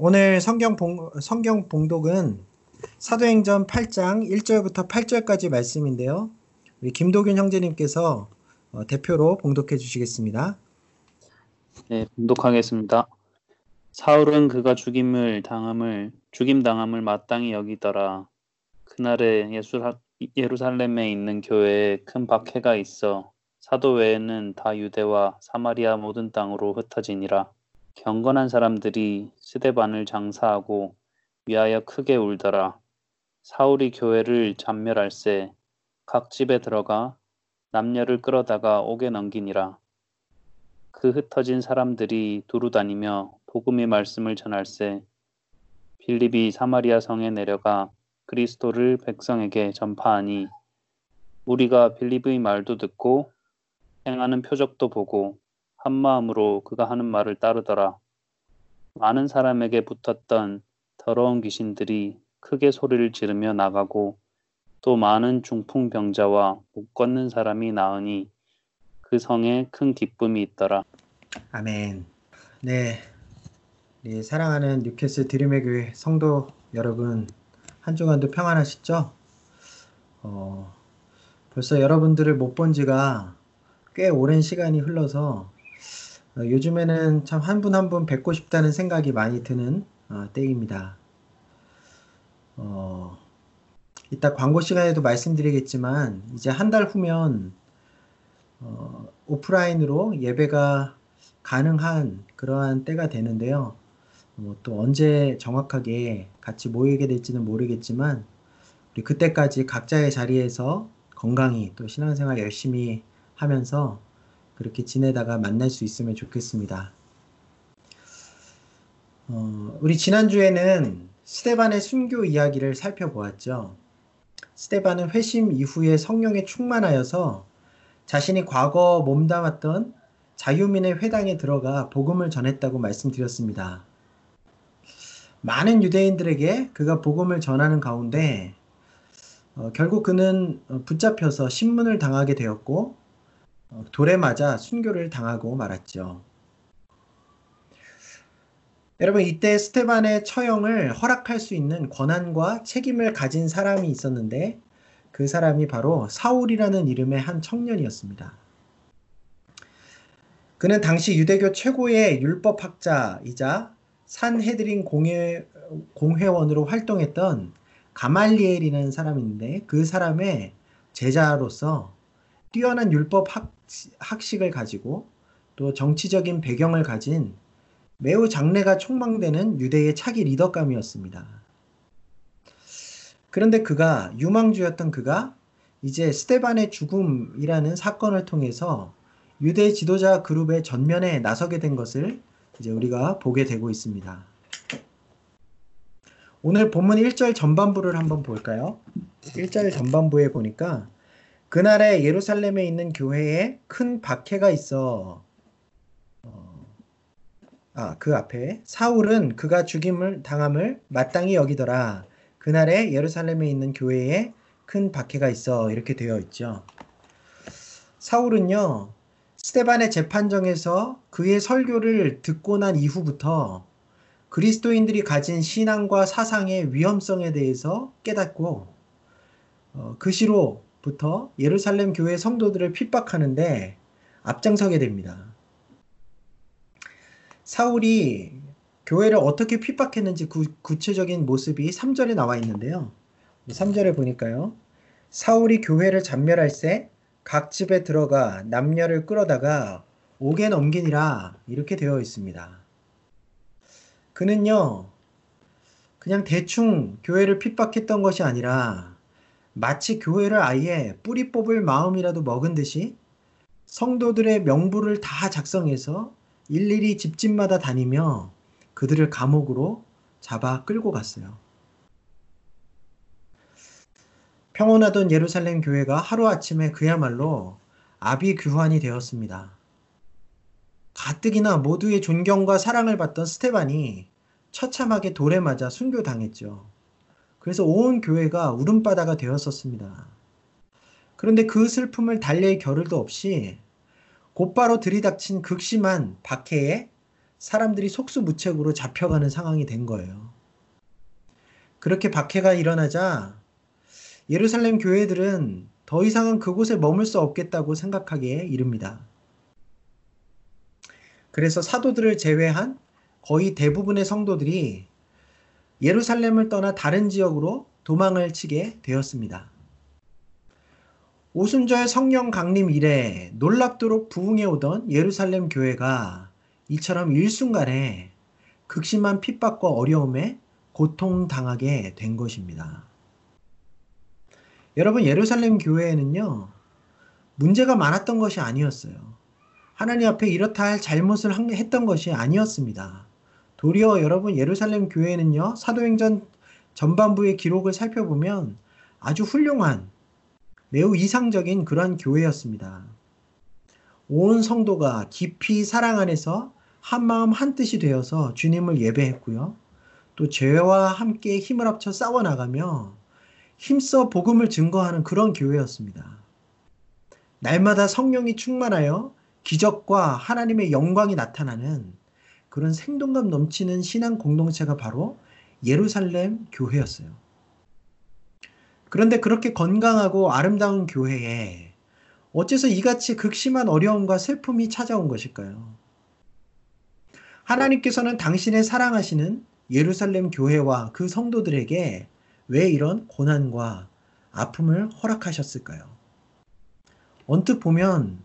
오늘 성경, 봉, 성경 봉독은 사도행전 8장 1절부터 8절까지 말씀인데요. 우리 김도균 형제님께서 어, 대표로 봉독해 주시겠습니다. 네, 봉독하겠습니다. 사울은 그가 죽임을 당함을 죽임 당함을 마땅히 여기더라. 그날에 예수, 예루살렘에 있는 교회에 큰 박해가 있어 사도 외에는 다 유대와 사마리아 모든 땅으로 흩어지니라. 경건한 사람들이 스데반을 장사하고 위하여 크게 울더라. 사울이 교회를 잔멸할세 각 집에 들어가 남녀를 끌어다가 옥에 넘기니라. 그 흩어진 사람들이 두루 다니며 복음의 말씀을 전할세 빌립이 사마리아 성에 내려가 그리스도를 백성에게 전파하니 우리가 빌립의 말도 듣고 행하는 표적도 보고 한 마음으로 그가 하는 말을 따르더라. 많은 사람에게 붙었던 더러운 귀신들이 크게 소리를 지르며 나가고 또 많은 중풍병자와 못 걷는 사람이 나으니 그 성에 큰 기쁨이 있더라. 아멘. 네. 네 사랑하는 뉴캐슬 드림의 교회 성도 여러분, 한 주간도 평안하시죠? 어, 벌써 여러분들을 못 본 지가 꽤 오랜 시간이 흘러서 어, 요즘에는 참 한 분 한 분 뵙고 싶다는 생각이 많이 드는 어, 때입니다. 어, 이따 광고 시간에도 말씀드리겠지만 이제 한 달 후면 어, 오프라인으로 예배가 가능한 그러한 때가 되는데요. 뭐 또 언제 정확하게 같이 모이게 될지는 모르겠지만 우리 그때까지 각자의 자리에서 건강히 또 신앙생활 열심히 하면서 그렇게 지내다가 만날 수 있으면 좋겠습니다. 어, 우리 지난주에는 스테반의 순교 이야기를 살펴보았죠. 스테반은 회심 이후에 성령에 충만하여서 자신이 과거 몸담았던 자유민의 회당에 들어가 복음을 전했다고 말씀드렸습니다. 많은 유대인들에게 그가 복음을 전하는 가운데 어, 결국 그는 붙잡혀서 신문을 당하게 되었고 어, 돌에 맞아 순교를 당하고 말았죠. 여러분 이때 스테반의 처형을 허락할 수 있는 권한과 책임을 가진 사람이 있었는데 그 사람이 바로 사울이라는 이름의 한 청년이었습니다. 그는 당시 유대교 최고의 율법학자이자 산헤드린 공회, 공회원으로 활동했던 가말리엘이라는 사람인데 그 사람의 제자로서 뛰어난 율법 학, 학식을 가지고 또 정치적인 배경을 가진 매우 장래가 촉망되는 유대의 차기 리더감이었습니다. 그런데 그가 유망주였던 그가 이제 스테반의 죽음이라는 사건을 통해서 유대 지도자 그룹의 전면에 나서게 된 것을 이제 우리가 보게 되고 있습니다. 오늘 본문 1절 전반부를 한번 볼까요? 1절 전반부에 보니까 그날에 예루살렘에 있는 교회에 큰 박해가 있어. 어, 아, 그 앞에 사울은 그가 죽임을 당함을 마땅히 여기더라. 그날에 예루살렘에 있는 교회에 큰 박해가 있어. 이렇게 되어 있죠. 사울은요, 스테반의 재판정에서 그의 설교를 듣고 난 이후부터 그리스도인들이 가진 신앙과 사상의 위험성에 대해서 깨닫고 어, 그 시로 부터 예루살렘 교회 성도들을 핍박하는데 앞장서게 됩니다. 사울이 교회를 어떻게 핍박했는지 구, 구체적인 모습이 3절에 나와 있는데요. 3절에 보니까요. 사울이 교회를 잔멸할 새 각 집에 들어가 남녀를 끌어다가 옥에 넘기니라 이렇게 되어 있습니다. 그는요, 그냥 대충 교회를 핍박했던 것이 아니라 마치 교회를 아예 뿌리 뽑을 마음이라도 먹은 듯이 성도들의 명부를 다 작성해서 일일이 집집마다 다니며 그들을 감옥으로 잡아 끌고 갔어요. 평온하던 예루살렘 교회가 하루아침에 그야말로 아비규환이 되었습니다. 가뜩이나 모두의 존경과 사랑을 받던 스테반이 처참하게 돌에 맞아 순교당했죠. 그래서 온 교회가 울음바다가 되었었습니다. 그런데 그 슬픔을 달랠 겨를도 없이 곧바로 들이닥친 극심한 박해에 사람들이 속수무책으로 잡혀가는 상황이 된 거예요. 그렇게 박해가 일어나자 예루살렘 교회들은 더 이상은 그곳에 머물 수 없겠다고 생각하기에 이릅니다. 그래서 사도들을 제외한 거의 대부분의 성도들이 예루살렘을 떠나 다른 지역으로 도망을 치게 되었습니다. 오순절 성령 강림 이래 놀랍도록 부흥해 오던 예루살렘 교회가 이처럼 일순간에 극심한 핍박과 어려움에 고통당하게 된 것입니다. 여러분, 예루살렘 교회에는요, 문제가 많았던 것이 아니었어요. 하나님 앞에 이렇다 할 잘못을 했던 것이 아니었습니다. 도리어 여러분, 예루살렘 교회는요, 사도행전 전반부의 기록을 살펴보면 아주 훌륭한, 매우 이상적인 그러한 교회였습니다. 온 성도가 깊이 사랑 안에서 한 마음 한 뜻이 되어서 주님을 예배했고요. 또 죄와 함께 힘을 합쳐 싸워 나가며 힘써 복음을 증거하는 그런 교회였습니다. 날마다 성령이 충만하여 기적과 하나님의 영광이 나타나는 그런 생동감 넘치는 신앙 공동체가 바로 예루살렘 교회였어요. 그런데 그렇게 건강하고 아름다운 교회에 어째서 이같이 극심한 어려움과 슬픔이 찾아온 것일까요? 하나님께서는 당신의 사랑하시는 예루살렘 교회와 그 성도들에게 왜 이런 고난과 아픔을 허락하셨을까요? 언뜻 보면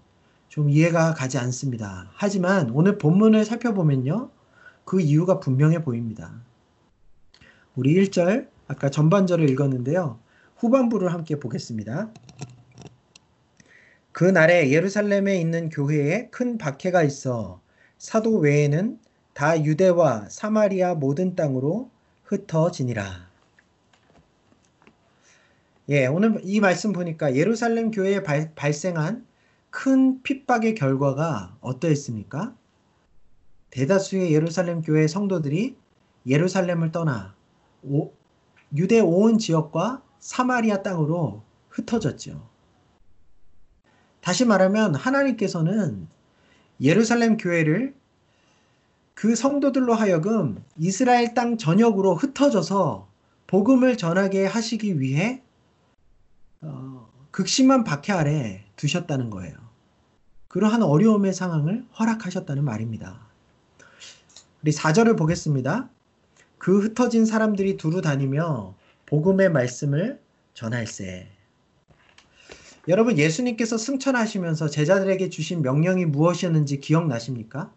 좀 이해가 가지 않습니다. 하지만 오늘 본문을 살펴보면요. 그 이유가 분명해 보입니다. 우리 1절, 아까 전반절을 읽었는데요. 후반부를 함께 보겠습니다. 그 날에 예루살렘에 있는 교회에 큰 박해가 있어 사도 외에는 다 유대와 사마리아 모든 땅으로 흩어지니라. 예, 오늘 이 말씀 보니까 예루살렘 교회에 발, 발생한 큰 핍박의 결과가 어떠했습니까? 대다수의 예루살렘 교회 성도들이 예루살렘을 떠나 오, 유대 온 지역과 사마리아 땅으로 흩어졌죠. 다시 말하면 하나님께서는 예루살렘 교회를 그 성도들로 하여금 이스라엘 땅 전역으로 흩어져서 복음을 전하게 하시기 위해 어, 극심한 박해 아래 두셨다는 거예요. 그러한 어려움의 상황을 허락하셨다는 말입니다. 우리 4절을 보겠습니다. 그 흩어진 사람들이 두루 다니며 복음의 말씀을 전할세. 여러분 예수님께서 승천하시면서 제자들에게 주신 명령이 무엇이었는지 기억나십니까?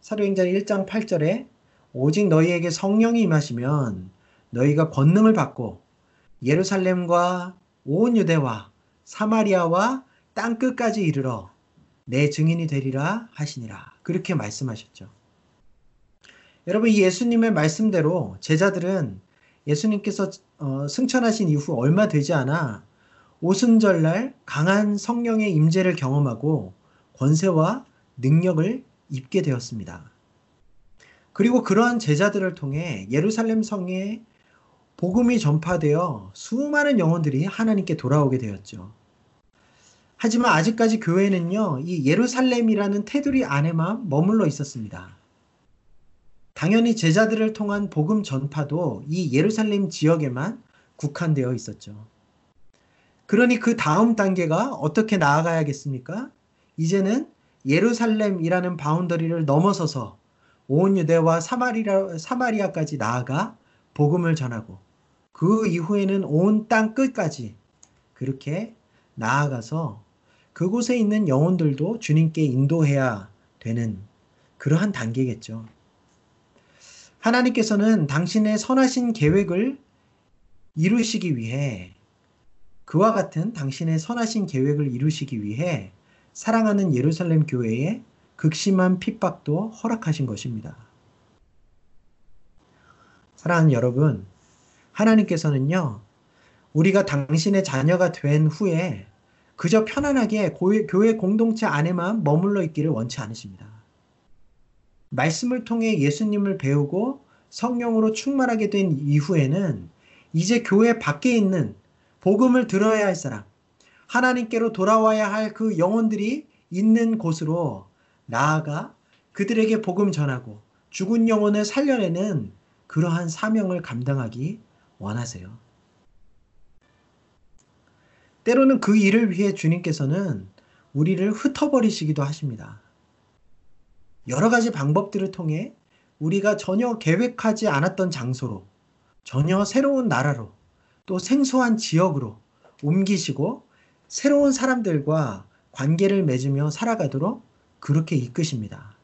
사도행전 1장 8절에 오직 너희에게 성령이 임하시면 너희가 권능을 받고 예루살렘과 온 유대와 사마리아와 땅 끝까지 이르러 내 증인이 되리라 하시니라. 그렇게 말씀하셨죠. 여러분, 이 예수님의 말씀대로 제자들은 예수님께서 어, 승천하신 이후 얼마 되지 않아 오순절날 강한 성령의 임재를 경험하고 권세와 능력을 입게 되었습니다. 그리고 그러한 제자들을 통해 예루살렘 성에 복음이 전파되어 수많은 영혼들이 하나님께 돌아오게 되었죠. 하지만 아직까지 교회는요, 이 예루살렘이라는 테두리 안에만 머물러 있었습니다. 당연히 제자들을 통한 복음 전파도 이 예루살렘 지역에만 국한되어 있었죠. 그러니 그 다음 단계가 어떻게 나아가야겠습니까? 이제는 예루살렘이라는 바운더리를 넘어서서 온 유대와 사마리아, 사마리아까지 나아가 복음을 전하고 그 이후에는 온 땅 끝까지 그렇게 나아가서 그곳에 있는 영혼들도 주님께 인도해야 되는 그러한 단계겠죠. 하나님께서는 당신의 선하신 계획을 이루시기 위해 그와 같은 당신의 선하신 계획을 이루시기 위해 사랑하는 예루살렘 교회에 극심한 핍박도 허락하신 것입니다. 사랑하는 여러분, 하나님께서는요, 우리가 당신의 자녀가 된 후에 그저 편안하게 교회 공동체 안에만 머물러 있기를 원치 않으십니다. 말씀을 통해 예수님을 배우고 성령으로 충만하게 된 이후에는 이제 교회 밖에 있는 복음을 들어야 할 사람, 하나님께로 돌아와야 할 그 영혼들이 있는 곳으로 나아가 그들에게 복음 전하고 죽은 영혼을 살려내는 그러한 사명을 감당하기 원하세요. 때로는 그 일을 위해 주님께서는 우리를 흩어버리시기도 하십니다. 여러 가지 방법들을 통해 우리가 전혀 계획하지 않았던 장소로, 전혀 새로운 나라로, 또 생소한 지역으로 옮기시고 새로운 사람들과 관계를 맺으며 살아가도록 그렇게 이끄십니다.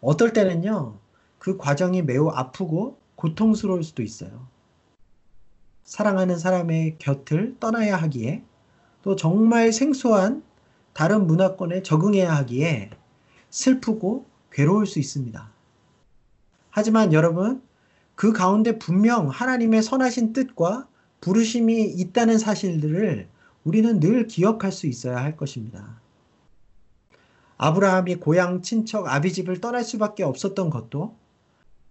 어떨 때는요, 그 과정이 매우 아프고 고통스러울 수도 있어요. 사랑하는 사람의 곁을 떠나야 하기에 또 정말 생소한 다른 문화권에 적응해야 하기에 슬프고 괴로울 수 있습니다. 하지만 여러분, 그 가운데 분명 하나님의 선하신 뜻과 부르심이 있다는 사실들을 우리는 늘 기억할 수 있어야 할 것입니다. 아브라함이 고향 친척 아비집을 떠날 수밖에 없었던 것도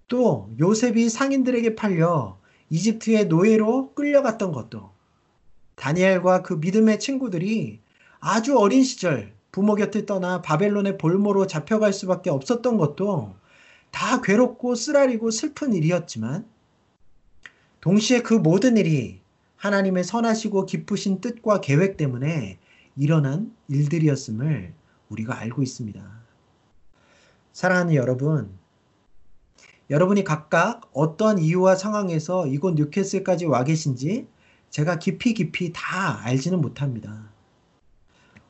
또 요셉이 상인들에게 팔려 이집트의 노예로 끌려갔던 것도 다니엘과 그 믿음의 친구들이 아주 어린 시절 부모 곁을 떠나 바벨론의 볼모로 잡혀갈 수밖에 없었던 것도 다 괴롭고 쓰라리고 슬픈 일이었지만 동시에 그 모든 일이 하나님의 선하시고 기쁘신 뜻과 계획 때문에 일어난 일들이었음을 우리가 알고 있습니다. 사랑하는 여러분, 여러분이 각각 어떠한 이유와 상황에서 이곳 뉴캐슬까지 와 계신지 제가 깊이 깊이 다 알지는 못합니다.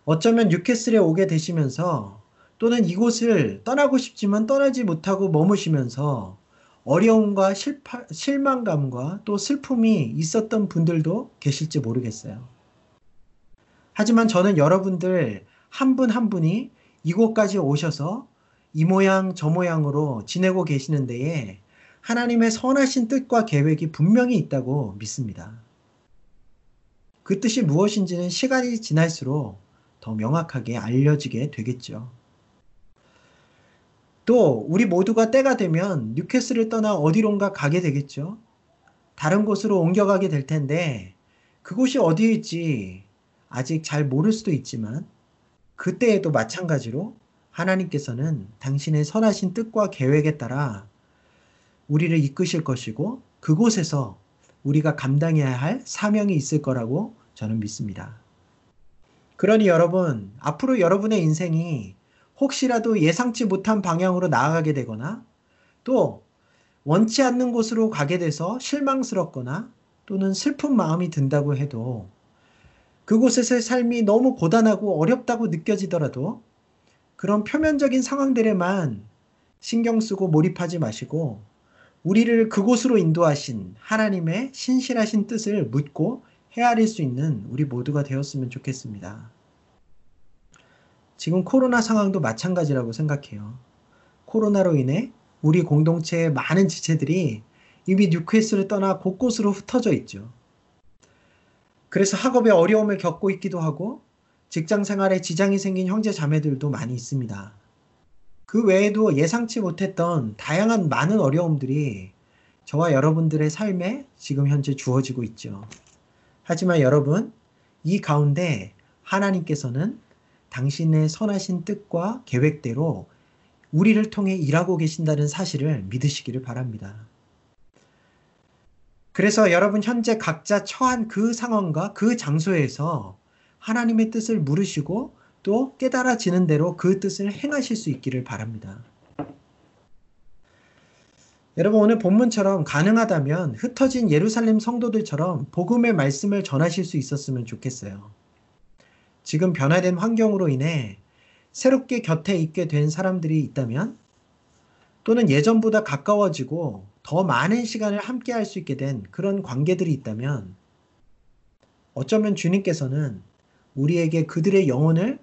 어쩌면 뉴캐슬에 오게 되시면서 또는 이곳을 떠나고 싶지만 떠나지 못하고 머무시면서 어려움과 실파, 실망감과 또 슬픔이 있었던 분들도 계실지 모르겠어요. 하지만 저는 여러분들 한 분한 한 분이 이곳까지 오셔서 이 모양 저 모양으로 지내고 계시는 데에 하나님의 선하신 뜻과 계획이 분명히 있다고 믿습니다. 그 뜻이 무엇인지는 시간이 지날수록 더 명확하게 알려지게 되겠죠. 또 우리 모두가 때가 되면 뉴캐슬을 떠나 어디론가 가게 되겠죠. 다른 곳으로 옮겨가게 될 텐데 그곳이 어디일지 아직 잘 모를 수도 있지만 그때에도 마찬가지로 하나님께서는 당신의 선하신 뜻과 계획에 따라 우리를 이끄실 것이고 그곳에서 우리가 감당해야 할 사명이 있을 거라고 저는 믿습니다. 그러니 여러분, 앞으로 여러분의 인생이 혹시라도 예상치 못한 방향으로 나아가게 되거나 또 원치 않는 곳으로 가게 돼서 실망스럽거나 또는 슬픈 마음이 든다고 해도 그곳에서의 삶이 너무 고단하고 어렵다고 느껴지더라도 그런 표면적인 상황들에만 신경 쓰고 몰입하지 마시고 우리를 그곳으로 인도하신 하나님의 신실하신 뜻을 묻고 헤아릴 수 있는 우리 모두가 되었으면 좋겠습니다. 지금 코로나 상황도 마찬가지라고 생각해요. 코로나로 인해 우리 공동체의 많은 지체들이 이미 뉴캐슬을 떠나 곳곳으로 흩어져 있죠. 그래서 학업에 어려움을 겪고 있기도 하고 직장 생활에 지장이 생긴 형제 자매들도 많이 있습니다. 그 외에도 예상치 못했던 다양한 많은 어려움들이 저와 여러분들의 삶에 지금 현재 주어지고 있죠. 하지만 여러분, 이 가운데 하나님께서는 당신의 선하신 뜻과 계획대로 우리를 통해 일하고 계신다는 사실을 믿으시기를 바랍니다. 그래서 여러분 현재 각자 처한 그 상황과 그 장소에서 하나님의 뜻을 물으시고 또 깨달아지는 대로 그 뜻을 행하실 수 있기를 바랍니다. 여러분 오늘 본문처럼 가능하다면 흩어진 예루살렘 성도들처럼 복음의 말씀을 전하실 수 있었으면 좋겠어요. 지금 변화된 환경으로 인해 새롭게 곁에 있게 된 사람들이 있다면 또는 예전보다 가까워지고 더 많은 시간을 함께 할 수 있게 된 그런 관계들이 있다면 어쩌면 주님께서는 우리에게 그들의 영혼을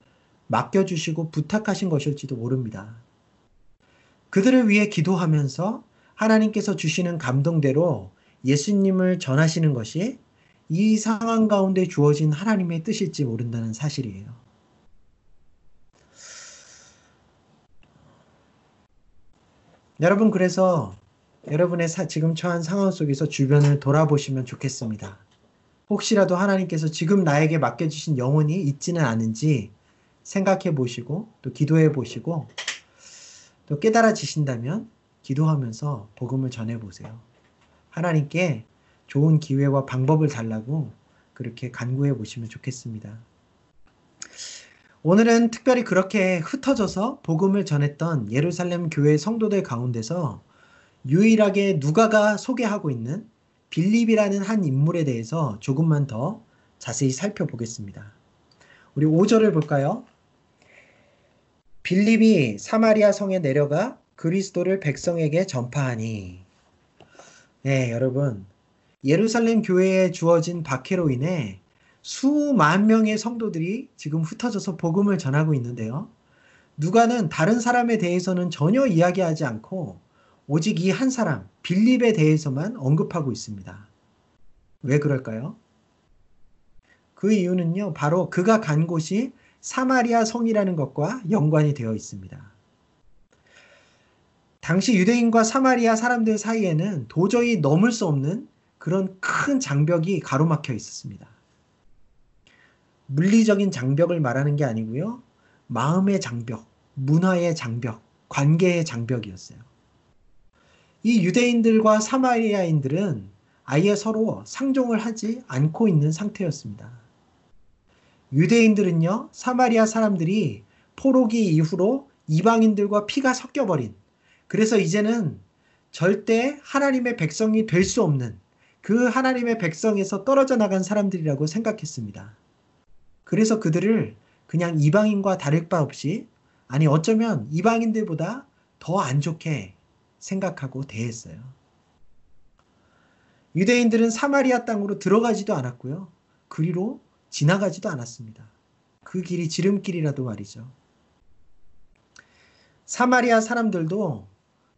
맡겨주시고 부탁하신 것일지도 모릅니다. 그들을 위해 기도하면서 하나님께서 주시는 감동대로 예수님을 전하시는 것이 이 상황 가운데 주어진 하나님의 뜻일지 모른다는 사실이에요. 여러분, 그래서 여러분의 사, 지금 처한 상황 속에서 주변을 돌아보시면 좋겠습니다. 혹시라도 하나님께서 지금 나에게 맡겨주신 영혼이 있지는 않은지 생각해 보시고 또 기도해 보시고 또 깨달아지신다면 기도하면서 복음을 전해 보세요. 하나님께 좋은 기회와 방법을 달라고 그렇게 간구해 보시면 좋겠습니다. 오늘은 특별히 그렇게 흩어져서 복음을 전했던 예루살렘 교회 성도들 가운데서 유일하게 누가가 소개하고 있는 빌립이라는 한 인물에 대해서 조금만 더 자세히 살펴보겠습니다. 우리 5절을 볼까요? 빌립이 사마리아 성에 내려가 그리스도를 백성에게 전파하니. 네, 여러분. 예루살렘 교회에 주어진 박해로 인해 수만 명의 성도들이 지금 흩어져서 복음을 전하고 있는데요. 누가는 다른 사람에 대해서는 전혀 이야기하지 않고 오직 이 한 사람, 빌립에 대해서만 언급하고 있습니다. 왜 그럴까요? 그 이유는요, 바로 그가 간 곳이 사마리아 성이라는 것과 연관이 되어 있습니다. 당시 유대인과 사마리아 사람들 사이에는 도저히 넘을 수 없는 그런 큰 장벽이 가로막혀 있었습니다. 물리적인 장벽을 말하는 게 아니고요. 마음의 장벽, 문화의 장벽, 관계의 장벽이었어요. 이 유대인들과 사마리아인들은 아예 서로 상종을 하지 않고 있는 상태였습니다. 유대인들은요, 사마리아 사람들이 포로기 이후로 이방인들과 피가 섞여버린, 그래서 이제는 절대 하나님의 백성이 될 수 없는 그 하나님의 백성에서 떨어져 나간 사람들이라고 생각했습니다. 그래서 그들을 그냥 이방인과 다를 바 없이 아니 어쩌면 이방인들보다 더 안 좋게 생각하고 대했어요. 유대인들은 사마리아 땅으로 들어가지도 않았고요. 그리로 지나가지도 않았습니다. 그 길이 지름길이라도 말이죠. 사마리아 사람들도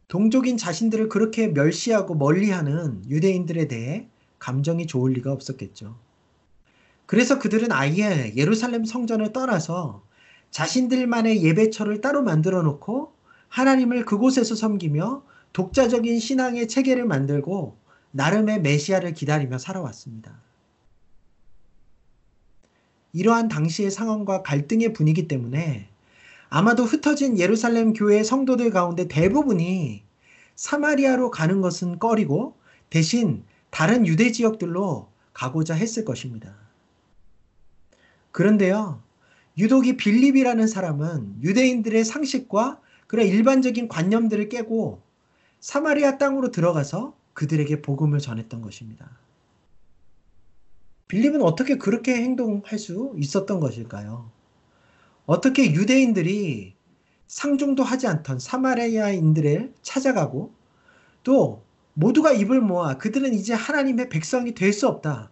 동족인 자신들을 그렇게 멸시하고 멀리하는 유대인들에 대해 감정이 좋을 리가 없었겠죠. 그래서 그들은 아예 예루살렘 성전을 떠나서 자신들만의 예배처를 따로 만들어 놓고 하나님을 그곳에서 섬기며 독자적인 신앙의 체계를 만들고 나름의 메시아를 기다리며 살아왔습니다. 이러한 당시의 상황과 갈등의 분위기 때문에 아마도 흩어진 예루살렘 교회의 성도들 가운데 대부분이 사마리아로 가는 것은 꺼리고 대신 다른 유대 지역들로 가고자 했을 것입니다. 그런데요, 유독이 빌립이라는 사람은 유대인들의 상식과 그런 일반적인 관념들을 깨고 사마리아 땅으로 들어가서 그들에게 복음을 전했던 것입니다. 빌립은 어떻게 그렇게 행동할 수 있었던 것일까요? 어떻게 유대인들이 상종도 하지 않던 사마리아인들을 찾아가고 또 모두가 입을 모아 그들은 이제 하나님의 백성이 될 수 없다.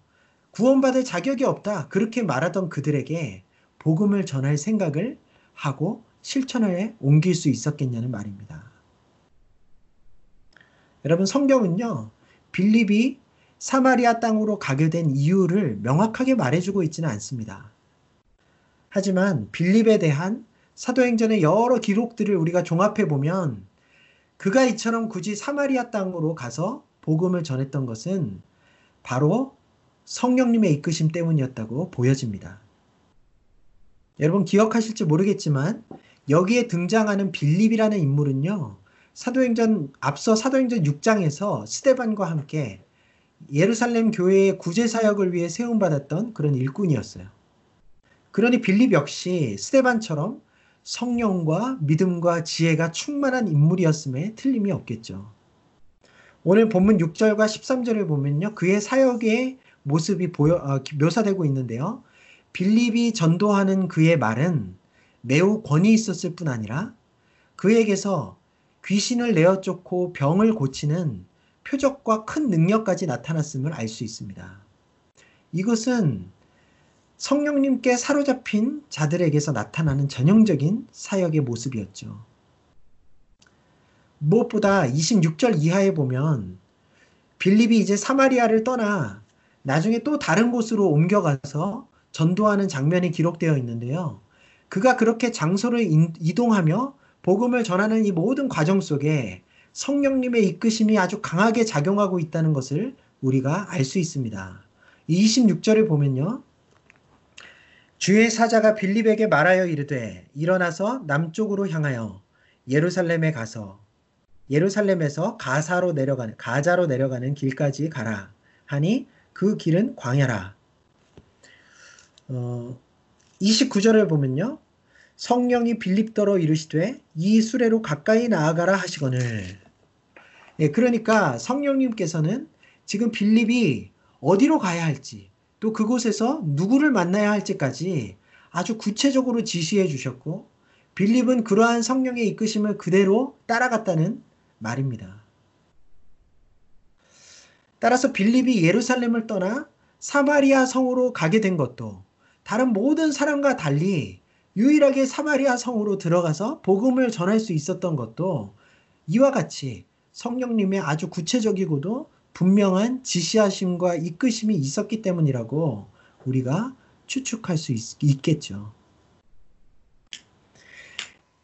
구원받을 자격이 없다. 그렇게 말하던 그들에게 복음을 전할 생각을 하고 실천에 옮길 수 있었겠냐는 말입니다. 여러분 성경은요. 빌립이 사마리아 땅으로 가게 된 이유를 명확하게 말해주고 있지는 않습니다. 하지만 빌립에 대한 사도행전의 여러 기록들을 우리가 종합해 보면 그가 이처럼 굳이 사마리아 땅으로 가서 복음을 전했던 것은 바로 성령님의 이끄심 때문이었다고 보여집니다. 여러분 기억하실지 모르겠지만 여기에 등장하는 빌립이라는 인물은요. 사도행전 앞서 사도행전 6장에서 스테반과 함께 예루살렘 교회의 구제 사역을 위해 세움 받았던 그런 일꾼이었어요. 그러니 빌립 역시 스테반처럼 성령과 믿음과 지혜가 충만한 인물이었음에 틀림이 없겠죠. 오늘 본문 6절과 13절을 보면요. 그의 사역의 모습이 보여, 어, 묘사되고 있는데요. 빌립이 전도하는 그의 말은 매우 권위 있었을 뿐 아니라 그에게서 귀신을 내어 쫓고 병을 고치는 표적과 큰 능력까지 나타났음을 알 수 있습니다. 이것은 성령님께 사로잡힌 자들에게서 나타나는 전형적인 사역의 모습이었죠. 무엇보다 26절 이하에 보면 빌립이 이제 사마리아를 떠나 나중에 또 다른 곳으로 옮겨가서 전도하는 장면이 기록되어 있는데요. 그가 그렇게 장소를 이동하며 복음을 전하는 이 모든 과정 속에 성령님의 이끄심이 아주 강하게 작용하고 있다는 것을 우리가 알 수 있습니다. 26절을 보면요. 주의 사자가 빌립에게 말하여 이르되 일어나서 남쪽으로 향하여 예루살렘에 가서 예루살렘에서 가사로 내려가는 가자로 내려가는 길까지 가라 하니 그 길은 광야라. 어, 29절을 보면요. 성령이 빌립더로 이르시되 이 수레로 가까이 나아가라 하시거늘. 예, 그러니까 성령님께서는 지금 빌립이 어디로 가야 할지 또 그곳에서 누구를 만나야 할지까지 아주 구체적으로 지시해 주셨고 빌립은 그러한 성령의 이끄심을 그대로 따라갔다는 말입니다. 따라서 빌립이 예루살렘을 떠나 사마리아 성으로 가게 된 것도 다른 모든 사람과 달리 유일하게 사마리아 성으로 들어가서 복음을 전할 수 있었던 것도 이와 같이 성령님의 아주 구체적이고도 분명한 지시하심과 이끄심이 있었기 때문이라고 우리가 추측할 수 있, 겠죠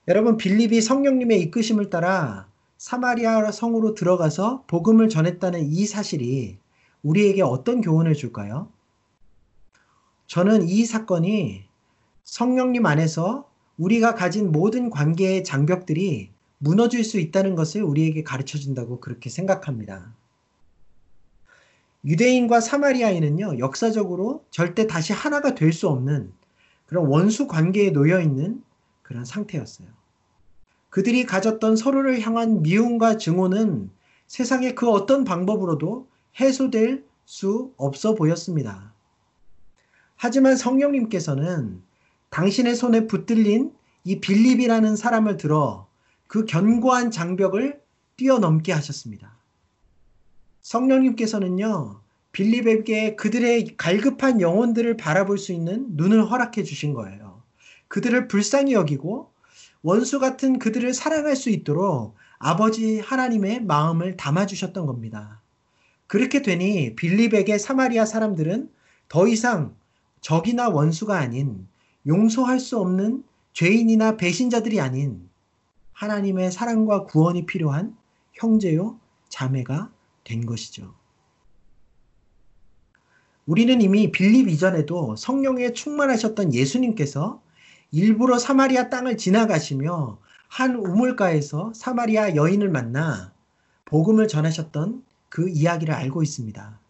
여러분 빌립이 성령님의 이끄심을 따라 사마리아 성으로 들어가서 복음을 전했다는 이 사실이 우리에게 어떤 교훈을 줄까요? 저는 이 사건이 성령님 안에서 우리가 가진 모든 관계의 장벽들이 무너질 수 있다는 것을 우리에게 가르쳐 준다고 그렇게 생각합니다. 유대인과 사마리아인은요, 역사적으로 절대 다시 하나가 될 수 없는 그런 원수 관계에 놓여 있는 그런 상태였어요. 그들이 가졌던 서로를 향한 미움과 증오는 세상의 그 어떤 방법으로도 해소될 수 없어 보였습니다. 하지만 성령님께서는 당신의 손에 붙들린 이 빌립이라는 사람을 들어 그 견고한 장벽을 뛰어넘게 하셨습니다. 성령님께서는요, 빌립에게 그들의 갈급한 영혼들을 바라볼 수 있는 눈을 허락해 주신 거예요. 그들을 불쌍히 여기고 원수 같은 그들을 사랑할 수 있도록 아버지 하나님의 마음을 담아주셨던 겁니다. 그렇게 되니 빌립에게 사마리아 사람들은 더 이상 적이나 원수가 아닌 용서할 수 없는 죄인이나 배신자들이 아닌 하나님의 사랑과 구원이 필요한 형제요 자매가 된 것이죠. 우리는 이미 빌립 이전에도 성령에 충만하셨던 예수님께서 일부러 사마리아 땅을 지나가시며 한 우물가에서 사마리아 여인을 만나 복음을 전하셨던 그 이야기를 알고 있습니다.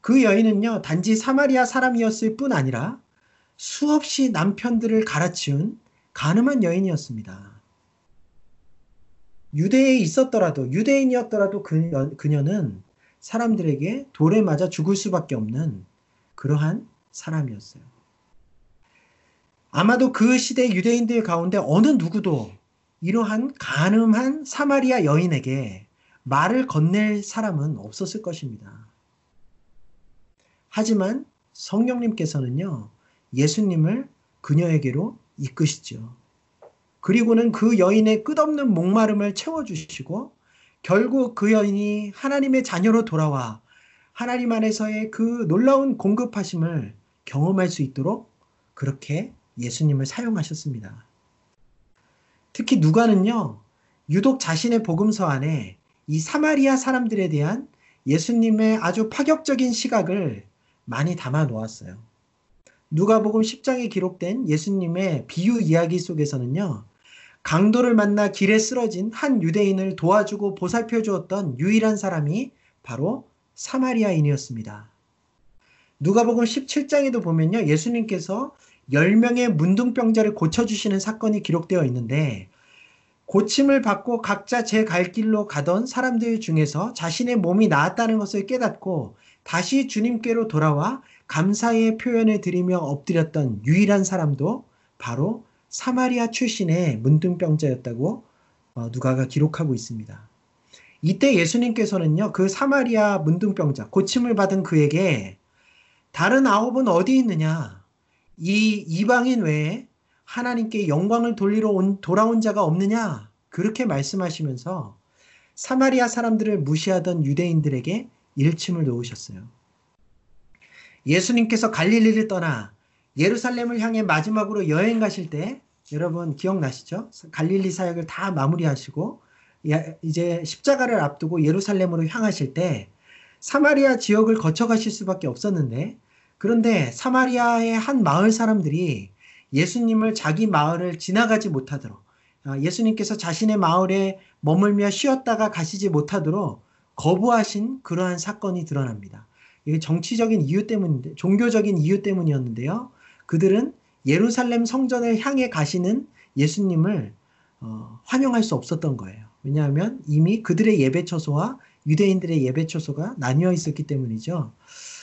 그 여인은요, 단지 사마리아 사람이었을 뿐 아니라 수없이 남편들을 갈아치운 가늠한 여인이었습니다. 유대에 있었더라도, 유대인이었더라도 그, 그녀는 사람들에게 돌에 맞아 죽을 수밖에 없는 그러한 사람이었어요. 아마도 그 시대 유대인들 가운데 어느 누구도 이러한 가늠한 사마리아 여인에게 말을 건넬 사람은 없었을 것입니다. 하지만 성령님께서는요, 예수님을 그녀에게로 이끄시죠. 그리고는 그 여인의 끝없는 목마름을 채워주시고, 결국 그 여인이 하나님의 자녀로 돌아와 하나님 안에서의 그 놀라운 공급하심을 경험할 수 있도록 그렇게 예수님을 사용하셨습니다. 특히 누가는요, 유독 자신의 복음서 안에 이 사마리아 사람들에 대한 예수님의 아주 파격적인 시각을 많이 담아 놓았어요. 누가복음 10장에 기록된 예수님의 비유 이야기 속에서는요. 강도를 만나 길에 쓰러진 한 유대인을 도와주고 보살펴 주었던 유일한 사람이 바로 사마리아인이었습니다. 누가복음 17장에도 보면요. 예수님께서 10명의 문둥병자를 고쳐 주시는 사건이 기록되어 있는데 고침을 받고 각자 제 갈 길로 가던 사람들 중에서 자신의 몸이 나았다는 것을 깨닫고 다시 주님께로 돌아와 감사의 표현을 드리며 엎드렸던 유일한 사람도 바로 사마리아 출신의 문둥병자였다고 어, 누가가 기록하고 있습니다. 이때 예수님께서는요, 그 사마리아 문둥병자, 고침을 받은 그에게 다른 아홉은 어디 있느냐? 이 이방인 외에 하나님께 영광을 돌리러 온, 돌아온 자가 없느냐? 그렇게 말씀하시면서 사마리아 사람들을 무시하던 유대인들에게 일침을 놓으셨어요. 예수님께서 갈릴리를 떠나 예루살렘을 향해 마지막으로 여행 가실 때 여러분 기억나시죠? 갈릴리 사역을 다 마무리하시고 이제 십자가를 앞두고 예루살렘으로 향하실 때 사마리아 지역을 거쳐 가실 수밖에 없었는데 그런데 사마리아의 한 마을 사람들이 예수님을 자기 마을을 지나가지 못하도록 아, 예수님께서 자신의 마을에 머물며 쉬었다가 가시지 못하도록 거부하신 그러한 사건이 드러납니다. 이게 정치적인 이유 때문인데, 종교적인 이유 때문이었는데요. 그들은 예루살렘 성전을 향해 가시는 예수님을 어, 환영할 수 없었던 거예요. 왜냐하면 이미 그들의 예배 처소와 유대인들의 예배 처소가 나뉘어 있었기 때문이죠.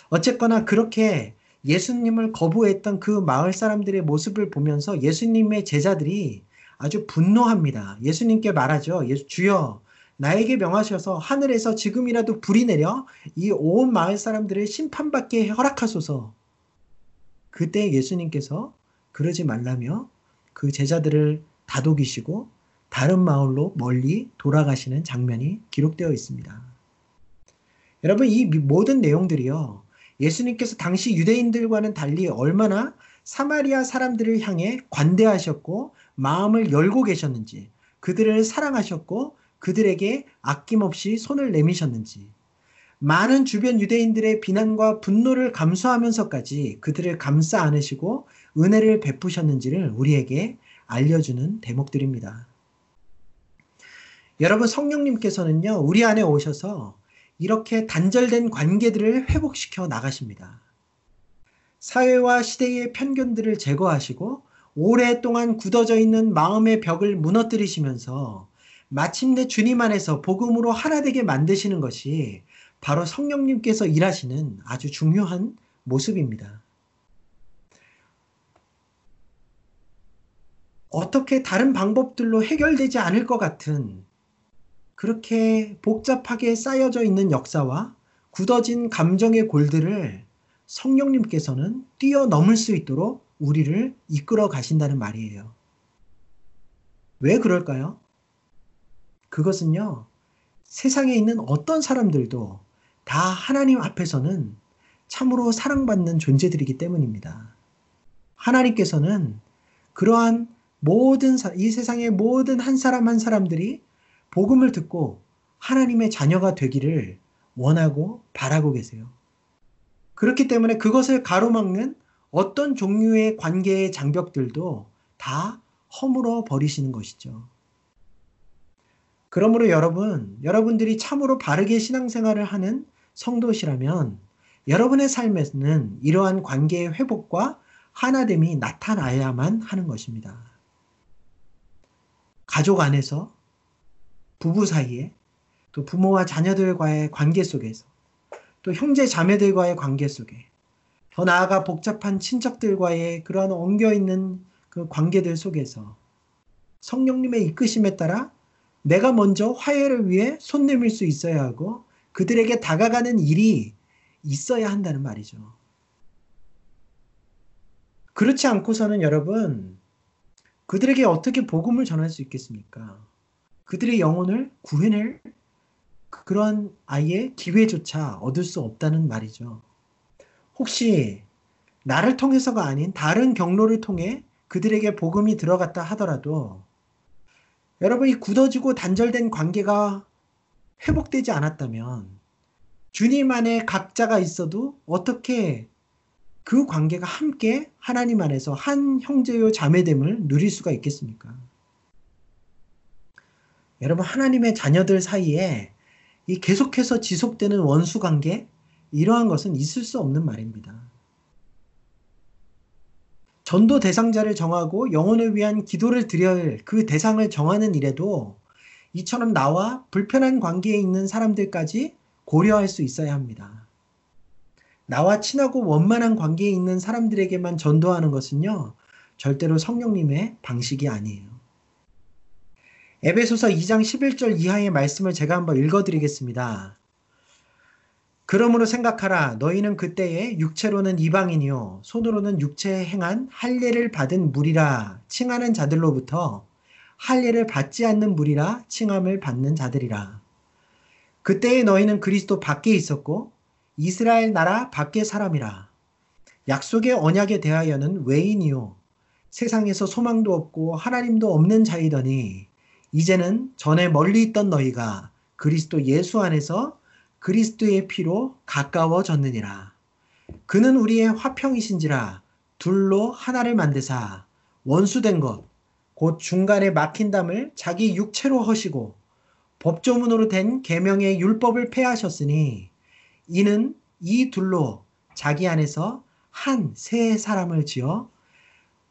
어쨌거나 그렇게 예수님을 거부했던 그 마을 사람들의 모습을 보면서 예수님의 제자들이 아주 분노합니다. 예수님께 말하죠. 예수, 주여, 나에게 명하셔서 하늘에서 지금이라도 불이 내려 이 온 마을 사람들을 심판받게 허락하소서. 그때 예수님께서 그러지 말라며 그 제자들을 다독이시고 다른 마을로 멀리 돌아가시는 장면이 기록되어 있습니다. 여러분, 이 모든 내용들이요. 예수님께서 당시 유대인들과는 달리 얼마나 사마리아 사람들을 향해 관대하셨고 마음을 열고 계셨는지, 그들을 사랑하셨고 그들에게 아낌없이 손을 내미셨는지, 많은 주변 유대인들의 비난과 분노를 감수하면서까지 그들을 감싸 안으시고 은혜를 베푸셨는지를 우리에게 알려주는 대목들입니다. 여러분 성령님께서는요, 우리 안에 오셔서 이렇게 단절된 관계들을 회복시켜 나가십니다. 사회와 시대의 편견들을 제거하시고 오랫동안 굳어져 있는 마음의 벽을 무너뜨리시면서 마침내 주님 안에서 복음으로 하나 되게 만드시는 것이 바로 성령님께서 일하시는 아주 중요한 모습입니다. 어떻게 다른 방법들로 해결되지 않을 것 같은 그렇게 복잡하게 쌓여져 있는 역사와 굳어진 감정의 골들을 성령님께서는 뛰어넘을 수 있도록 우리를 이끌어 가신다는 말이에요. 왜 그럴까요? 그것은요, 세상에 있는 어떤 사람들도 다 하나님 앞에서는 참으로 사랑받는 존재들이기 때문입니다. 하나님께서는 그러한 모든 이 세상의 모든 한 사람 한 사람들이 복음을 듣고 하나님의 자녀가 되기를 원하고 바라고 계세요. 그렇기 때문에 그것을 가로막는 어떤 종류의 관계의 장벽들도 다 허물어 버리시는 것이죠. 그러므로 여러분, 여러분들이 참으로 바르게 신앙생활을 하는 성도시라면 여러분의 삶에는 이러한 관계의 회복과 하나됨이 나타나야만 하는 것입니다. 가족 안에서 부부 사이에 또 부모와 자녀들과의 관계 속에서 또 형제 자매들과의 관계 속에 더 나아가 복잡한 친척들과의 그러한 엉겨 있는 그 관계들 속에서 성령님의 이끄심에 따라 내가 먼저 화해를 위해 손 내밀 수 있어야 하고 그들에게 다가가는 일이 있어야 한다는 말이죠. 그렇지 않고서는 여러분 그들에게 어떻게 복음을 전할 수 있겠습니까? 그들의 영혼을 구해낼 그런 아이의 기회조차 얻을 수 없다는 말이죠. 혹시 나를 통해서가 아닌 다른 경로를 통해 그들에게 복음이 들어갔다 하더라도 여러분 이 굳어지고 단절된 관계가 회복되지 않았다면 주님 안에 각자가 있어도 어떻게 그 관계가 함께 하나님 안에서 한 형제요 자매됨을 누릴 수가 있겠습니까? 여러분 하나님의 자녀들 사이에 이 계속해서 지속되는 원수 관계 이러한 것은 있을 수 없는 말입니다. 전도 대상자를 정하고 영혼을 위한 기도를 드려야 할 그 대상을 정하는 일에도 이처럼 나와 불편한 관계에 있는 사람들까지 고려할 수 있어야 합니다. 나와 친하고 원만한 관계에 있는 사람들에게만 전도하는 것은요, 절대로 성령님의 방식이 아니에요. 에베소서 2장 11절 이하의 말씀을 제가 한번 읽어드리겠습니다. 그러므로 생각하라 너희는 그때에 육체로는 이방인이요 손으로는 육체에 행한 할례를 받은 무리라 칭하는 자들로부터 할례를 받지 않는 무리라 칭함을 받는 자들이라. 그때에 너희는 그리스도 밖에 있었고 이스라엘 나라 밖의 사람이라. 약속의 언약에 대하여는 외인이요 세상에서 소망도 없고 하나님도 없는 자이더니 이제는 전에 멀리 있던 너희가 그리스도 예수 안에서 그리스도의 피로 가까워졌느니라. 그는 우리의 화평이신지라 둘로 하나를 만드사 원수된 것 곧 중간에 막힌 담을 자기 육체로 허시고 법조문으로 된 계명의 율법을 폐하셨으니 이는 이 둘로 자기 안에서 한 세 사람을 지어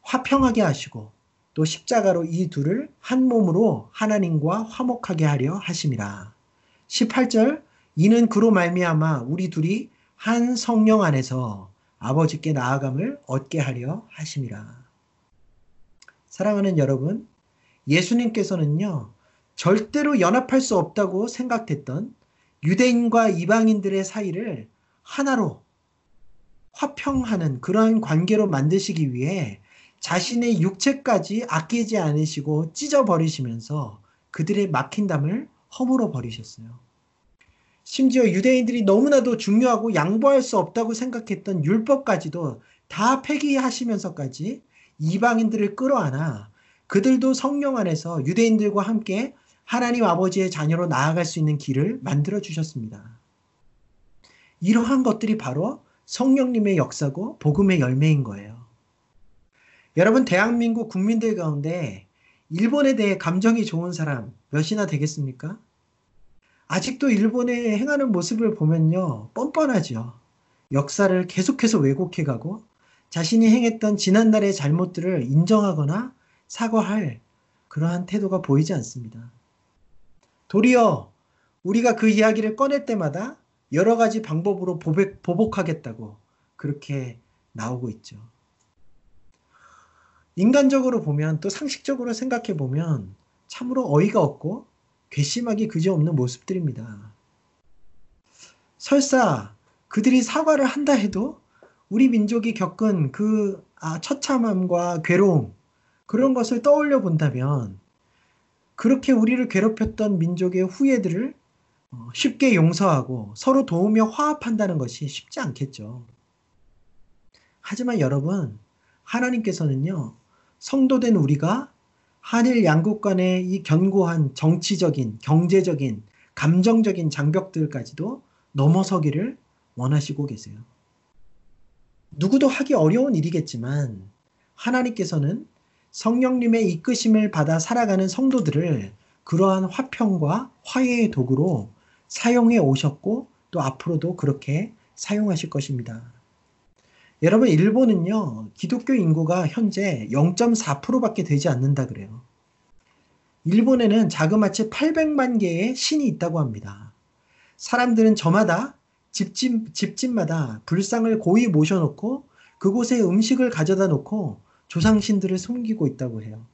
화평하게 하시고 또 십자가로 이 둘을 한 몸으로 하나님과 화목하게 하려 하심이라. 18절 이는 그로 말미암아 우리 둘이 한 성령 안에서 아버지께 나아감을 얻게 하려 하심이라. 사랑하는 여러분, 예수님께서는요, 절대로 연합할 수 없다고 생각했던 유대인과 이방인들의 사이를 하나로 화평하는 그러한 관계로 만드시기 위해 자신의 육체까지 아끼지 않으시고 찢어버리시면서 그들의 막힌 담을 허물어 버리셨어요. 심지어 유대인들이 너무나도 중요하고 양보할 수 없다고 생각했던 율법까지도 다 폐기하시면서까지 이방인들을 끌어안아 그들도 성령 안에서 유대인들과 함께 하나님 아버지의 자녀로 나아갈 수 있는 길을 만들어 주셨습니다. 이러한 것들이 바로 성령님의 역사고 복음의 열매인 거예요. 여러분 대한민국 국민들 가운데 일본에 대해 감정이 좋은 사람 몇이나 되겠습니까? 아직도 일본에 행하는 모습을 보면요 뻔뻔하죠. 역사를 계속해서 왜곡해 가고 자신이 행했던 지난날의 잘못들을 인정하거나 사과할 그러한 태도가 보이지 않습니다. 도리어 우리가 그 이야기를 꺼낼 때마다 여러 가지 방법으로 보복, 보복하겠다고 그렇게 나오고 있죠. 인간적으로 보면 또 상식적으로 생각해 보면 참으로 어이가 없고 괘씸하기 그지없는 모습들입니다. 설사 그들이 사과를 한다 해도 우리 민족이 겪은 그 아, 처참함과 괴로움 그런 것을 떠올려 본다면 그렇게 우리를 괴롭혔던 민족의 후예들을 어, 쉽게 용서하고 서로 도우며 화합한다는 것이 쉽지 않겠죠. 하지만 여러분, 하나님께서는요, 성도된 우리가 한일 양국 간의 이 견고한 정치적인, 경제적인, 감정적인 장벽들까지도 넘어서기를 원하시고 계세요. 누구도 하기 어려운 일이겠지만 하나님께서는 성령님의 이끄심을 받아 살아가는 성도들을 그러한 화평과 화해의 도구로 사용해 오셨고 또 앞으로도 그렇게 사용하실 것입니다. 여러분, 일본은요, 기독교 인구가 현재 0.4%밖에 되지 않는다 그래요. 일본에는 자그마치 800만 개의 신이 있다고 합니다. 사람들은 저마다 집집, 집집마다 불상을 고이 모셔놓고 그곳에 음식을 가져다 놓고 조상신들을 숨기고 있다고 해요.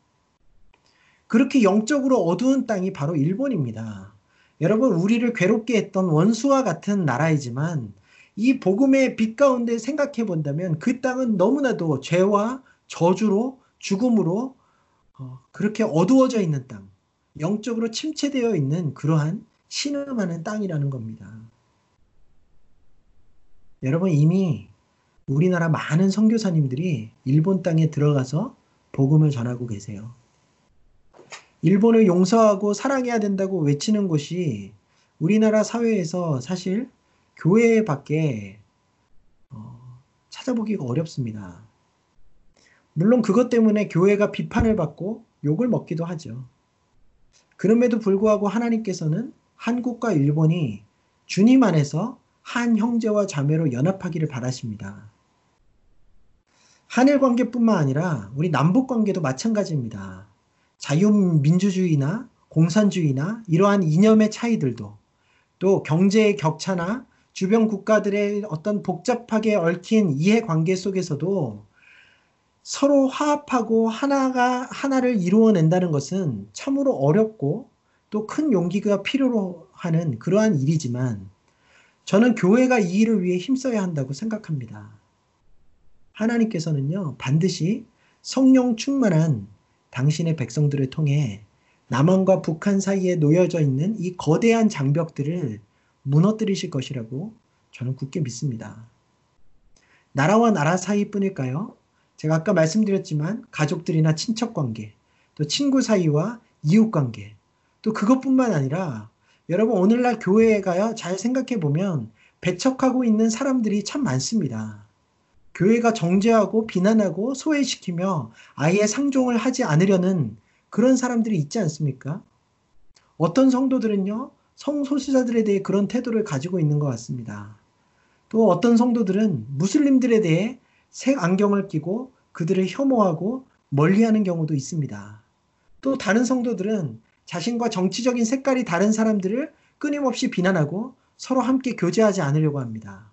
그렇게 영적으로 어두운 땅이 바로 일본입니다. 여러분, 우리를 괴롭게 했던 원수와 같은 나라이지만 이 복음의 빛 가운데 생각해 본다면 그 땅은 너무나도 죄와 저주로 죽음으로 어, 그렇게 어두워져 있는 땅, 영적으로 침체되어 있는 그러한 신음하는 땅이라는 겁니다. 여러분 이미 우리나라 많은 선교사님들이 일본 땅에 들어가서 복음을 전하고 계세요. 일본을 용서하고 사랑해야 된다고 외치는 곳이 우리나라 사회에서 사실 교회밖에 어, 찾아보기가 어렵습니다. 물론 그것 때문에 교회가 비판을 받고 욕을 먹기도 하죠. 그럼에도 불구하고 하나님께서는 한국과 일본이 주님 안에서 한 형제와 자매로 연합하기를 바라십니다. 한일 관계뿐만 아니라 우리 남북 관계도 마찬가지입니다. 자유민주주의나 공산주의나 이러한 이념의 차이들도 또 경제의 격차나 주변 국가들의 어떤 복잡하게 얽힌 이해 관계 속에서도 서로 화합하고 하나가 하나를 이루어낸다는 것은 참으로 어렵고 또 큰 용기가 필요로 하는 그러한 일이지만 저는 교회가 이 일을 위해 힘써야 한다고 생각합니다. 하나님께서는요, 반드시 성령 충만한 당신의 백성들을 통해 남한과 북한 사이에 놓여져 있는 이 거대한 장벽들을 무너뜨리실 것이라고 저는 굳게 믿습니다. 나라와 나라 사이뿐일까요? 제가 아까 말씀드렸지만 가족들이나 친척 관계, 또 친구 사이와 이웃 관계, 또 그것뿐만 아니라 여러분 오늘날 교회가요 잘 생각해 보면 배척하고 있는 사람들이 참 많습니다. 교회가 정죄하고 비난하고 소외시키며 아예 상종을 하지 않으려는 그런 사람들이 있지 않습니까? 어떤 성도들은요, 성소수자들에 대해 그런 태도를 가지고 있는 것 같습니다. 또 어떤 성도들은 무슬림들에 대해 색 안경을 끼고 그들을 혐오하고 멀리하는 경우도 있습니다. 또 다른 성도들은 자신과 정치적인 색깔이 다른 사람들을 끊임없이 비난하고 서로 함께 교제하지 않으려고 합니다.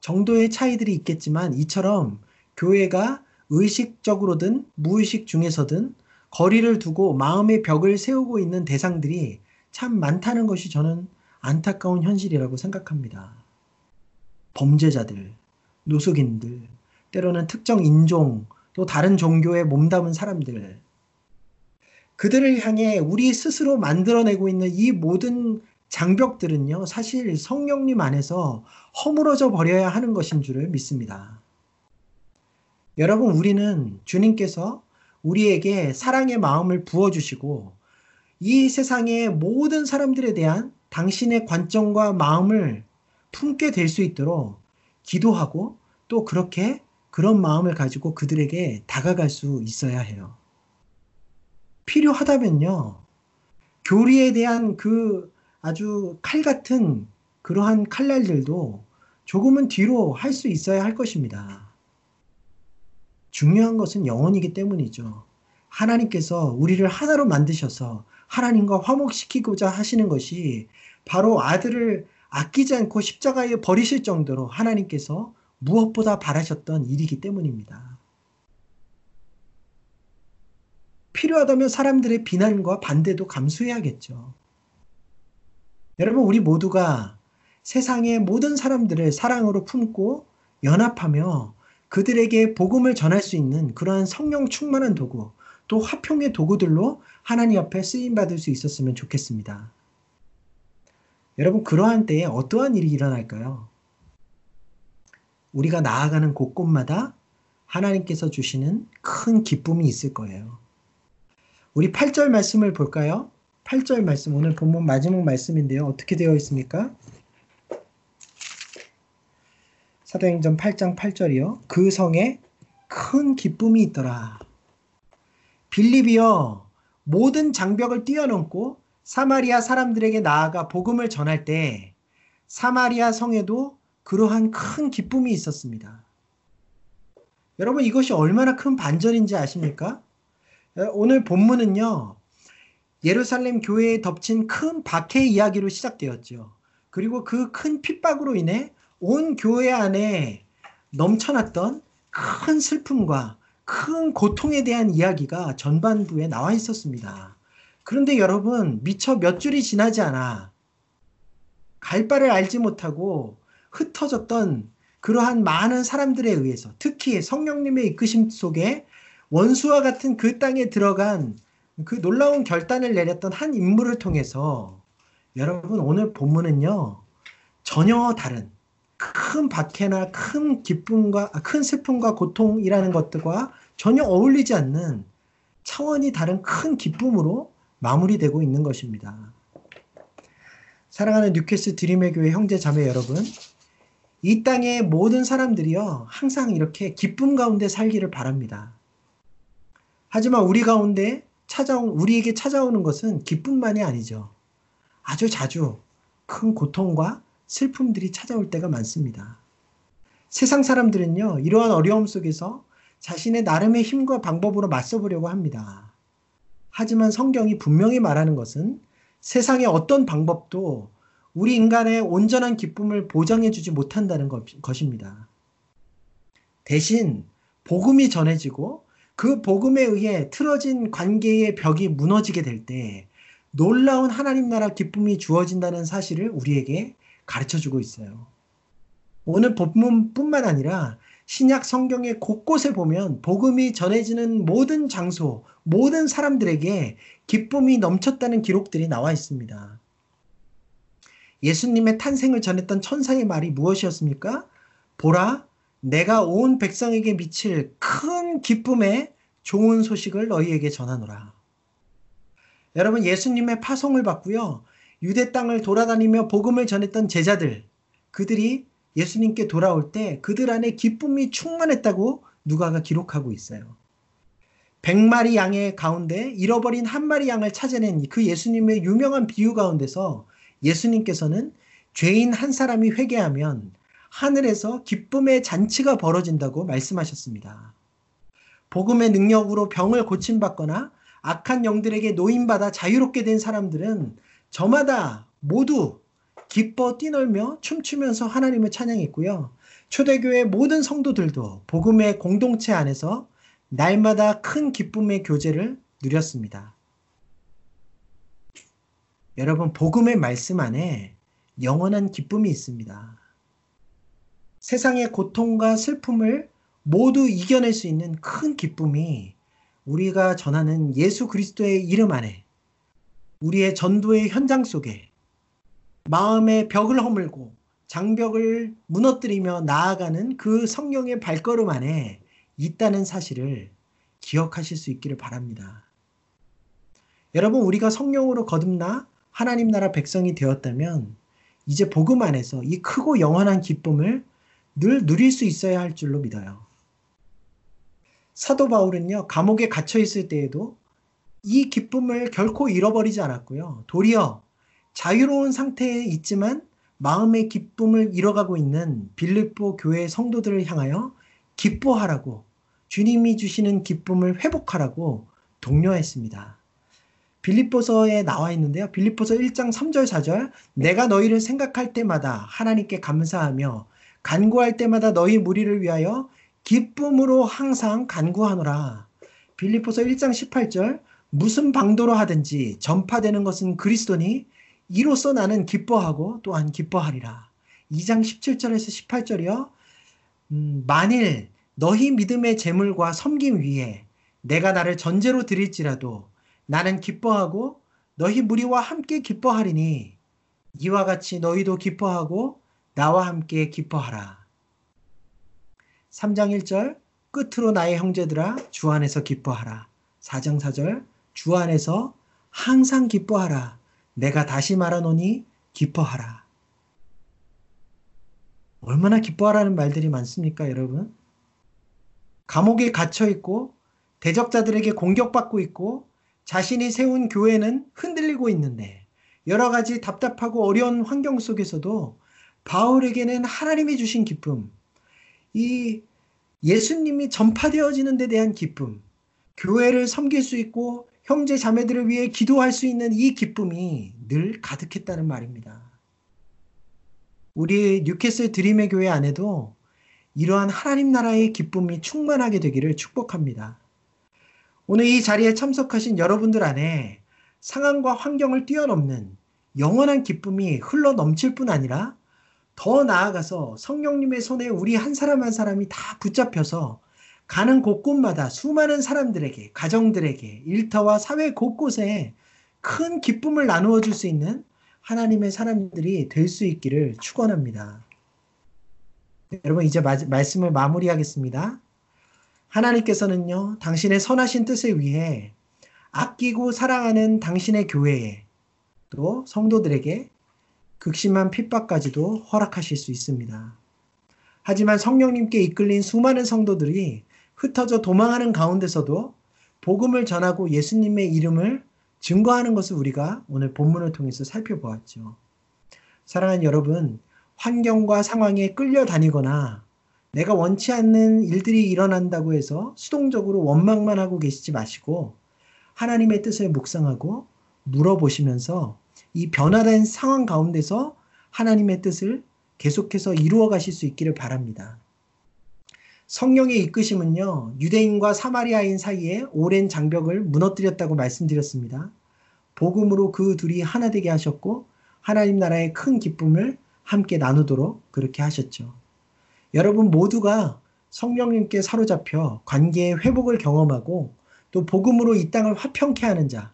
정도의 차이들이 있겠지만 이처럼 교회가 의식적으로든 무의식 중에서든 거리를 두고 마음의 벽을 세우고 있는 대상들이 참 많다는 것이 저는 안타까운 현실이라고 생각합니다. 범죄자들, 노숙인들, 때로는 특정 인종, 또 다른 종교에 몸담은 사람들, 그들을 향해 우리 스스로 만들어내고 있는 이 모든 장벽들은요, 사실 성령님 안에서 허물어져 버려야 하는 것인 줄을 믿습니다. 여러분, 우리는 주님께서 우리에게 사랑의 마음을 부어주시고 이 세상의 모든 사람들에 대한 당신의 관점과 마음을 품게 될 수 있도록 기도하고 또 그렇게 그런 마음을 가지고 그들에게 다가갈 수 있어야 해요. 필요하다면요. 교리에 대한 그 아주 칼 같은 그러한 칼날들도 조금은 뒤로 할 수 있어야 할 것입니다. 중요한 것은 영혼이기 때문이죠. 하나님께서 우리를 하나로 만드셔서 하나님과 화목시키고자 하시는 것이 바로 아들을 아끼지 않고 십자가에 버리실 정도로 하나님께서 무엇보다 바라셨던 일이기 때문입니다. 필요하다면 사람들의 비난과 반대도 감수해야겠죠. 여러분, 우리 모두가 세상의 모든 사람들을 사랑으로 품고 연합하며 그들에게 복음을 전할 수 있는 그러한 성령 충만한 도구, 또 화평의 도구들로 하나님 앞에 쓰임 받을 수 있었으면 좋겠습니다. 여러분, 그러한 때에 어떠한 일이 일어날까요? 우리가 나아가는 곳곳마다 하나님께서 주시는 큰 기쁨이 있을 거예요. 우리 8절 말씀을 볼까요? 8절 말씀, 오늘 본문 마지막 말씀인데요. 어떻게 되어 있습니까? 사도행전 8장 8절이요. 그 성에 큰 기쁨이 있더라. 빌립이여 모든 장벽을 뛰어넘고 사마리아 사람들에게 나아가 복음을 전할 때 사마리아 성에도 그러한 큰 기쁨이 있었습니다. 여러분 이것이 얼마나 큰 반전인지 아십니까? 오늘 본문은요. 예루살렘 교회에 덮친 큰 박해 이야기로 시작되었죠. 그리고 그 큰 핍박으로 인해 온 교회 안에 넘쳐났던 큰 슬픔과 큰 고통에 대한 이야기가 전반부에 나와 있었습니다. 그런데 여러분, 미처 몇 줄이 지나지 않아 갈 바를 알지 못하고 흩어졌던 그러한 많은 사람들에 의해서 특히 성령님의 이끄심 속에 원수와 같은 그 땅에 들어간 그 놀라운 결단을 내렸던 한 인물을 통해서 여러분 오늘 본문은요 전혀 다른 큰 박해나 큰 기쁨과 아, 큰 슬픔과 고통이라는 것들과 전혀 어울리지 않는 차원이 다른 큰 기쁨으로 마무리되고 있는 것입니다. 사랑하는 뉴캐스 드림의 교회 형제 자매 여러분, 이 땅의 모든 사람들이요 항상 이렇게 기쁨 가운데 살기를 바랍니다. 하지만 우리 가운데 찾아온 우리에게 찾아오는 것은 기쁨만이 아니죠. 아주 자주 큰 고통과 슬픔들이 찾아올 때가 많습니다. 세상 사람들은요, 이러한 어려움 속에서 자신의 나름의 힘과 방법으로 맞서보려고 합니다. 하지만 성경이 분명히 말하는 것은 세상의 어떤 방법도 우리 인간의 온전한 기쁨을 보장해주지 못한다는 것입니다. 대신 복음이 전해지고 그 복음에 의해 틀어진 관계의 벽이 무너지게 될 때 놀라운 하나님 나라 기쁨이 주어진다는 사실을 우리에게 가르쳐 주고 있어요. 오늘 본문뿐만 아니라 신약 성경의 곳곳에 보면 복음이 전해지는 모든 장소, 모든 사람들에게 기쁨이 넘쳤다는 기록들이 나와 있습니다. 예수님의 탄생을 전했던 천사의 말이 무엇이었습니까? 보라, 내가 온 백성에게 미칠 큰 기쁨의 좋은 소식을 너희에게 전하노라. 여러분, 예수님의 파송을 받고요. 유대 땅을 돌아다니며 복음을 전했던 제자들, 그들이 예수님께 돌아올 때 그들 안에 기쁨이 충만했다고 누가가 기록하고 있어요. 백마리 양의 가운데 잃어버린 한 마리 양을 찾아낸 그 예수님의 유명한 비유 가운데서 예수님께서는 죄인 한 사람이 회개하면 하늘에서 기쁨의 잔치가 벌어진다고 말씀하셨습니다. 복음의 능력으로 병을 고침받거나 악한 영들에게 노인받아 자유롭게 된 사람들은 저마다 모두 기뻐 뛰놀며 춤추면서 하나님을 찬양했고요. 초대교회 모든 성도들도 복음의 공동체 안에서 날마다 큰 기쁨의 교제를 누렸습니다. 여러분, 복음의 말씀 안에 영원한 기쁨이 있습니다. 세상의 고통과 슬픔을 모두 이겨낼 수 있는 큰 기쁨이 우리가 전하는 예수 그리스도의 이름 안에 우리의 전도의 현장 속에 마음의 벽을 허물고 장벽을 무너뜨리며 나아가는 그 성령의 발걸음 안에 있다는 사실을 기억하실 수 있기를 바랍니다. 여러분, 우리가 성령으로 거듭나 하나님 나라 백성이 되었다면 이제 복음 안에서 이 크고 영원한 기쁨을 늘 누릴 수 있어야 할 줄로 믿어요. 사도 바울은요, 감옥에 갇혀 있을 때에도 이 기쁨을 결코 잃어버리지 않았고요. 도리어 자유로운 상태에 있지만 마음의 기쁨을 잃어가고 있는 빌립보 교회 성도들을 향하여 기뻐하라고 주님이 주시는 기쁨을 회복하라고 독려했습니다. 빌립보서에 나와 있는데요. 빌립보서 1장 3절 4절 내가 너희를 생각할 때마다 하나님께 감사하며 간구할 때마다 너희 무리를 위하여 기쁨으로 항상 간구하노라. 빌립보서 1장 18절 무슨 방도로 하든지 전파되는 것은 그리스도니 이로써 나는 기뻐하고 또한 기뻐하리라. 2장 17절에서 18절이요. 음, 만일 너희 믿음의 재물과 섬김 위에 내가 나를 전제로 드릴지라도 나는 기뻐하고 너희 무리와 함께 기뻐하리니 이와 같이 너희도 기뻐하고 나와 함께 기뻐하라. 3장 1절 끝으로 나의 형제들아 주 안에서 기뻐하라. 4장 4절 주 안에서 항상 기뻐하라. 내가 다시 말하노니 기뻐하라. 얼마나 기뻐하라는 말들이 많습니까, 여러분? 감옥에 갇혀 있고 대적자들에게 공격받고 있고 자신이 세운 교회는 흔들리고 있는데 여러 가지 답답하고 어려운 환경 속에서도 바울에게는 하나님이 주신 기쁨, 이 예수님이 전파되어지는 데 대한 기쁨, 교회를 섬길 수 있고 형제 자매들을 위해 기도할 수 있는 이 기쁨이 늘 가득했다는 말입니다. 우리 뉴캐슬 드림의 교회 안에도 이러한 하나님 나라의 기쁨이 충만하게 되기를 축복합니다. 오늘 이 자리에 참석하신 여러분들 안에 상황과 환경을 뛰어넘는 영원한 기쁨이 흘러 넘칠 뿐 아니라 더 나아가서 성령님의 손에 우리 한 사람 한 사람이 다 붙잡혀서 가는 곳곳마다 수많은 사람들에게, 가정들에게, 일터와 사회 곳곳에 큰 기쁨을 나누어 줄 수 있는 하나님의 사람들이 될 수 있기를 축원합니다. 여러분 이제 마, 말씀을 마무리하겠습니다. 하나님께서는요, 당신의 선하신 뜻을 위해 아끼고 사랑하는 당신의 교회에 또 성도들에게 극심한 핍박까지도 허락하실 수 있습니다. 하지만 성령님께 이끌린 수많은 성도들이 흩어져 도망하는 가운데서도 복음을 전하고 예수님의 이름을 증거하는 것을 우리가 오늘 본문을 통해서 살펴보았죠. 사랑하는 여러분, 환경과 상황에 끌려다니거나 내가 원치 않는 일들이 일어난다고 해서 수동적으로 원망만 하고 계시지 마시고 하나님의 뜻을 묵상하고 물어보시면서 이 변화된 상황 가운데서 하나님의 뜻을 계속해서 이루어 가실 수 있기를 바랍니다. 성령의 이끄심은요, 유대인과 사마리아인 사이에 오랜 장벽을 무너뜨렸다고 말씀드렸습니다. 복음으로 그 둘이 하나 되게 하셨고, 하나님 나라의 큰 기쁨을 함께 나누도록 그렇게 하셨죠. 여러분 모두가 성령님께 사로잡혀 관계의 회복을 경험하고 또 복음으로 이 땅을 화평케 하는 자,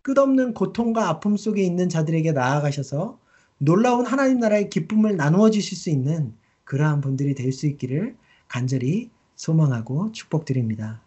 끝없는 고통과 아픔 속에 있는 자들에게 나아가셔서 놀라운 하나님 나라의 기쁨을 나누어 주실 수 있는 그러한 분들이 될 수 있기를 간절히 소망하고 축복드립니다.